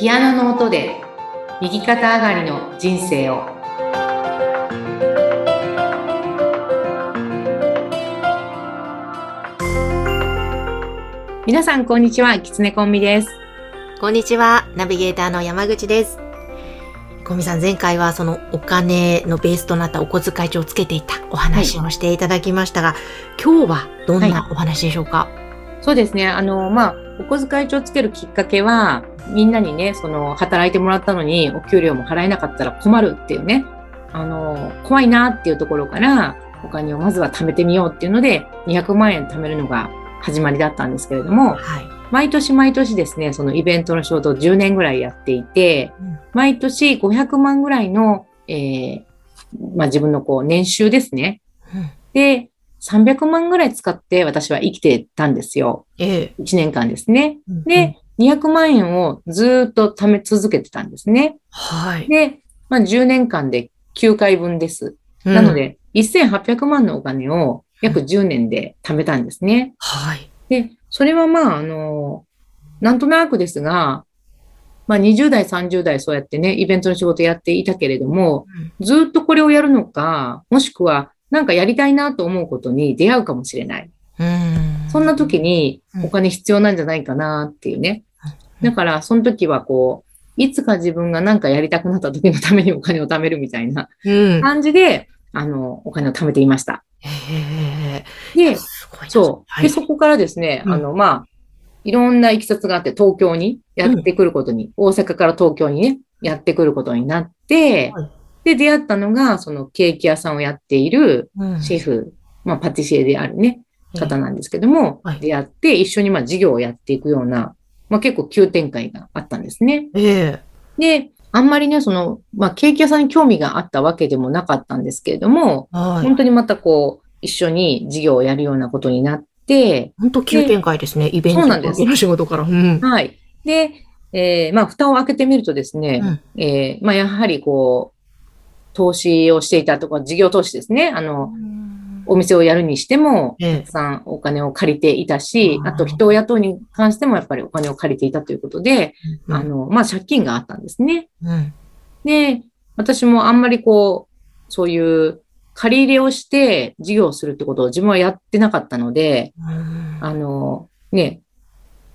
ピアノの音で右肩上がりの人生を。皆さんこんにちは。きつねコンビです。こんにちは、ナビゲーターの山口です。コミさん、前回はそのお金のベースとなったお小遣い帳をつけていたお話をしていただきましたが、今日はどんなお話でしょうか、そうですね。あのまあお小遣い帳つけるきっかけはみんなにねその働いてもらったのにお給料も払えなかったら困るっていうね。あの怖いなっていうところからお金をまずは貯めてみようっていうので200万円貯めるのが始まりだったんですけれどもはい。毎年毎年ですねそのイベントの仕事を10年ぐらいやっていて毎年500万ぐらいの、えーまあ、自分のこう年収ですね。うん。で300万ぐらい使って私は生きてたんですよええ。1年間ですね。うんで、200万円をずーっと貯め続けてたんですね。はい。で、まあ、10年間で9回分です。なので、1800万のお金を約10年で貯めたんですね。はい。で、それはまあ、あの、なんとなくですが、まあ、20代、30代そうやってね、イベントの仕事やっていたけれども、ずーっとこれをやるのか、もしくは、なんかやりたいなと思うことに出会うかもしれない。うん。そんな時にうんお金必要なんじゃないかなっていうね。うんだから、その時はこう、いつか自分が何かやりたくなった時のためにお金を貯めるみたいなうん。感じで、あの、お金を貯めていました。へでそう。で、はい。そこからですね、うんあの、まあ、いろんな行きさつがあって、東京にやってくることに、大阪から東京にね、やってくることになって、はいで、出会ったのが、そのケーキ屋さんをやっているうんシェフ、まあ、パティシエであるね、方なんですけども、はい出会って一緒にまあ事業をやっていくような、まあ、結構急展開があったんですね。ええ。で、あんまりね、その、まあ、ケーキ屋さんに興味があったわけでもなかったんですけれども、はい。本当にまたこう、一緒に事業をやるようなことになって、本当急展開ですね。イベントの仕事から。うん。はい。で、えーまあ、蓋を開けてみるとですね、うんえーまあ、やはりこう、投資をしていたとか、事業投資ですね。あの、お店をやるにしても、ええたくさんお金を借りていたし、あと人を雇うに関してもやっぱりお金を借りていたということで、うんあの、まあ、借金があったんですね。うん。で、私もあんまりこう、そういう借り入れをして事業をするってことを自分はやってなかったので、うんあの、ね、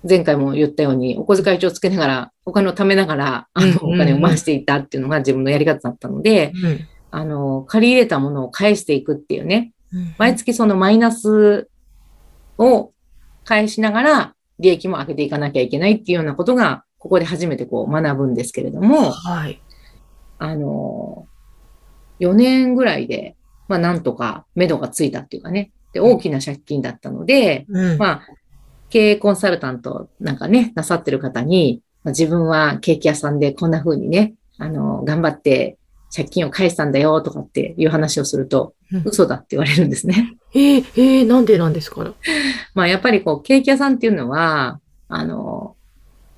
前回も言ったように、お小遣い帳をつけながら、お金を貯めながら、あの、お金を回していたっていうのが自分のやり方だったので、うんあの、借り入れたものを返していくっていうね、うん毎月そのマイナスを返しながら、利益も上げていかなきゃいけないっていうようなことが、ここで初めてこう学ぶんですけれども、はい。あの、4年ぐらいで、まあなんとか目処がついたっていうかね、で、大きな借金だったので、うん。まあ、経営コンサルタントなんかね、なさってる方に、まあ自分はケーキ屋さんでこんな風にね、あの、頑張って借金を返したんだよとかっていう話をすると、うん嘘だって言われるんですね。ええええなんでなんですか？まあやっぱりこう、ケーキ屋さんっていうのは、あの、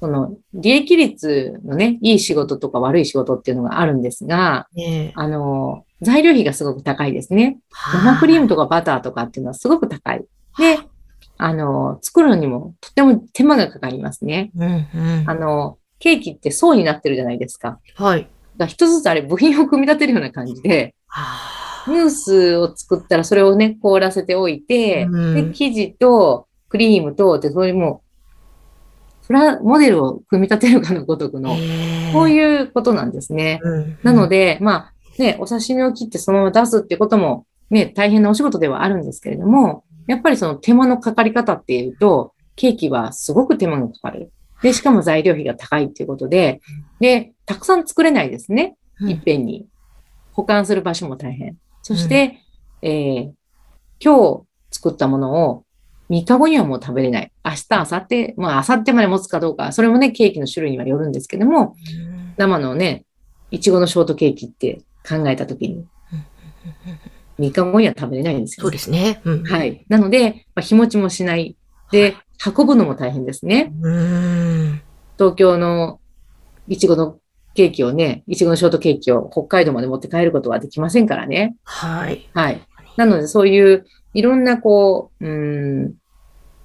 その、利益率のね、いい仕事とか悪い仕事っていうのがあるんですが、ええあの、材料費がすごく高いですね。生クリームとかバターとかっていうのはすごく高い。で、あの、作るのにもとても手間がかかりますね。うんうん。あの、ケーキって層になってるじゃないですか。はい。一つずつあれ部品を組み立てるような感じで、はムースを作ったらそれをね、凍らせておいて、うんで、生地とクリームと、で、それも、プラ、モデルを組み立てるかのごとくの、こうういうことなんですね。ん。なので、まあ、ね、お刺身を切ってそのまま出すってことも、ね、大変なお仕事ではあるんですけれども、やっぱりその手間のかかり方っていうと、ケーキはすごく手間がかかる。で、しかも材料費が高いっていうことで、で、たくさん作れないですね。うんいっぺんに。保管する場所も大変。そして、えー今日作ったものを3日後にはもう食べれない。明日、明後日、まあ明後日まで持つかどうか、それもね、ケーキの種類にはよるんですけども、生のね、いちごのショートケーキって考えたときに、3日後には食べれないんですよ、そうですね。うん。はい。なので、まあ、日持ちもしない。で、運ぶのも大変ですね。うん。東京のいちごのケーキをね、いちごのショートケーキを北海道まで持って帰ることはできませんからね。はい。はい。なので、そういういろんなこう、うーん、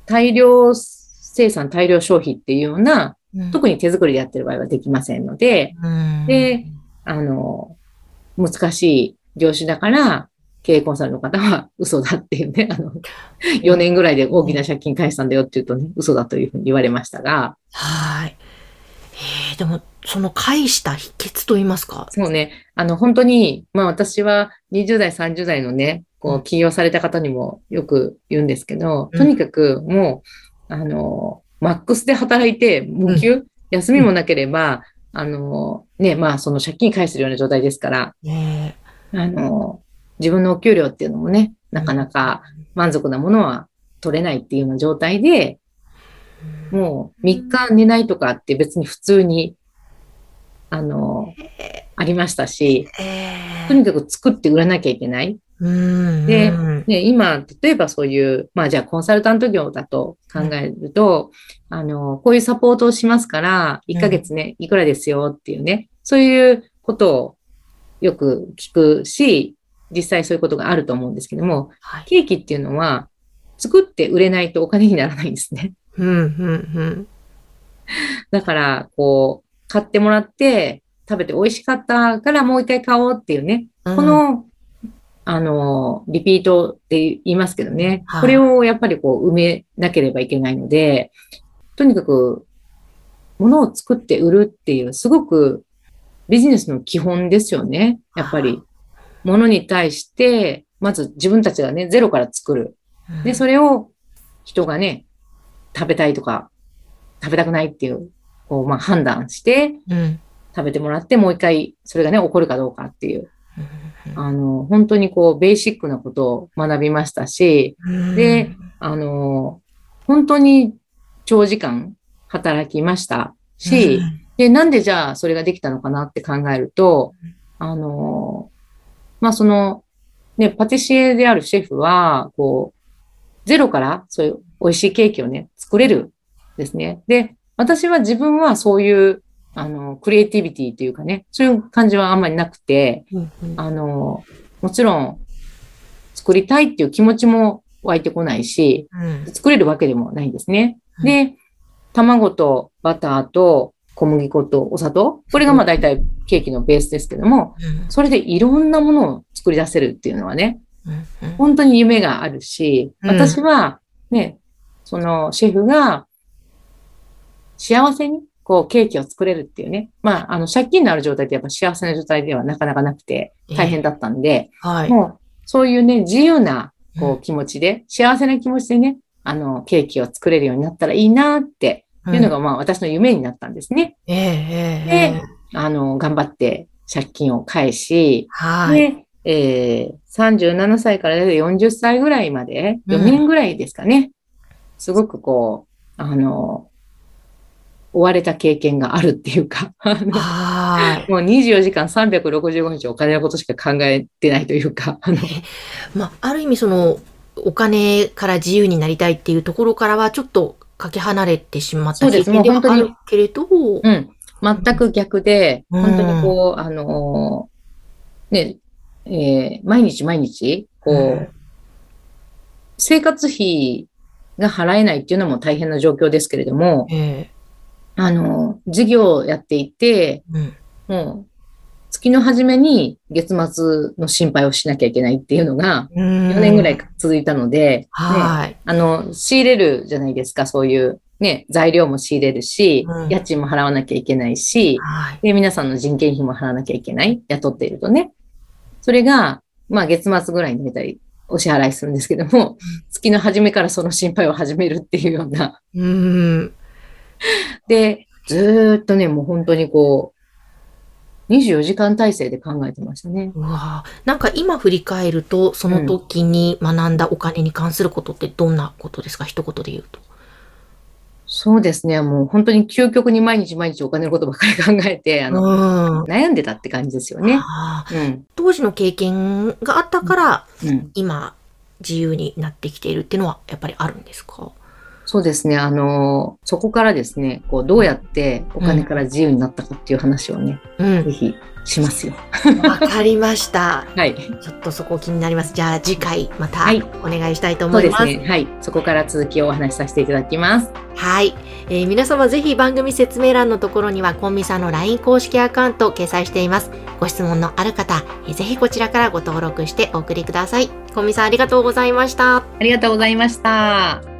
大量生産、大量消費っていうようなうん特に手作りでやってる場合はできませんので、うんで、あの、難しい業種だから、経営コンサルの方は嘘だっていうね、あの、4年ぐらいで大きな借金返したんだよって言うとね、嘘だというふうに言われましたが、はい。えー、でも、その返した秘訣と言いますか？そうね、あの、本当に、まあ私は20代、30代のね、こうん。う、起業された方にもよく言うんですけど、うん。とにかくもう、あの、マックスで働いて、無給、休みもなければ、あの、ね、まあその借金返せるような状態ですから、ねあの、自分のお給料っていうのもね、なかなか満足なものは取れないっていうような状態で、うもう3日寝ないとかって別に普通に、あの、ありましたし、えとにかく作って売らなきゃいけない。うん。でうん。ね、今、例えばそういう、まあじゃあコンサルタント業だと考えると、あの、こういうサポートをしますから、1ヶ月ね、いくらですよっていうね、そういうことをよく聞くし、実際そういうことがあると思うんですけども、はい。ケーキっていうのは、作って売れないとお金にならないんですね。うん、うん、だから、こう、買ってもらって、食べて美味しかったからもう一回買おうっていうね、うん。この、あの、リピートって言いますけどね、はいこれをやっぱりこう埋めなければいけないので、とにかく、物を作って売るっていう、すごくビジネスの基本ですよね。やっぱり、物に対して、まず自分たちがね、ゼロから作る。うん。で、それを人がね、食べたいとか、食べたくないっていう、こう、まあ判断して、うん。食べてもらって、もう一回、それがね、起こるかどうかっていう、うん。あの、本当にこう、ベーシックなことを学びましたし、うん。で、あの、本当に長時間働きましたし、で、なんでじゃあそれができたのかなって考えると、あの、まあ、その、ね、パティシエであるシェフは、こう、ゼロからそういう美味しいケーキをね、作れるんですね。で、私は自分はそういう、あの、クリエイティビティというかね、そういう感じはあんまりなくて、うんうんあの、もちろん、作りたいっていう気持ちも湧いてこないし、うん作れるわけでもないんですね。うんで、卵とバターと小麦粉とお砂糖。これがまあ大体ケーキのベースですけども、うん。それでいろんなものを作り出せるっていうのはね、本当に夢があるし、うん。私はね、そのシェフが幸せにこうケーキを作れるっていうね、まああの借金のある状態ってやっぱ幸せな状態ではなかなかなくて大変だったんで、はい。もうそういうね、自由なこうん。う気持ちで、幸せな気持ちでね、あのケーキを作れるようになったらいいなっていうのがまあ私の夢になったんですね。ええええええあの、頑張って借金を返し、はい。で、えー、37歳から大体40歳ぐらいまで、うん4年ぐらいですかね。すごくこう、あの、追われた経験があるっていうか。もう24時間365日お金のことしか考えてないというか、あの、まあ、ある意味その、お金から自由になりたいっていうところからはちょっとかけ離れてしまった経験ではあるけれど、うん。全く逆で、うん。本当にこう、あのーね、えー毎日毎日、こう、うん。生活費が払えないっていうのも大変な状況ですけれども、えあのー事業をやっていて、えうん。もう、月の初めに月末の心配をしなきゃいけないっていうのが、4 4年ぐらい続いたので、ね、はい。あの、仕入れるじゃないですか、そういう、ね、材料も仕入れるし、うん家賃も払わなきゃいけないし、はい。で、皆さんの人件費も払わなきゃいけない。雇っているとね。それが、まあ月末ぐらいに大体お支払いするんですけども、月の初めからその心配を始めるっていうような。うん。で、ずーっとね、もう本当にこう、24時間体制で考えてましたね。うわぁなんか今振り返ると、その時に学んだお金に関することってどんなことですか？一言で言うと。そうですね。もう本当に究極に毎日毎日お金のことばっかり考えて、あの、うん。悩んでたって感じですよね。うん。当時の経験があったから、うん。今、自由になってきているっていうのは、やっぱりあるんですか？そうですね。あの、そこからですね、こう、どうやってお金から自由になったかっていう話をね、うんぜ。ひしますよ。わかりました。はい。ちょっとそこ気になります。じゃあ次回またはいお願いしたいとそ思います。うですね。はい。そこから続きをお話しさせていただきます。はい、えー皆様ぜひ番組説明欄のところにはコンビさんの LINE 公式アカウントを掲載しています。ご質問のある方、えーぜひこちらからご登録してお送りください。コンビさんありがとうございました。ありがとうございました。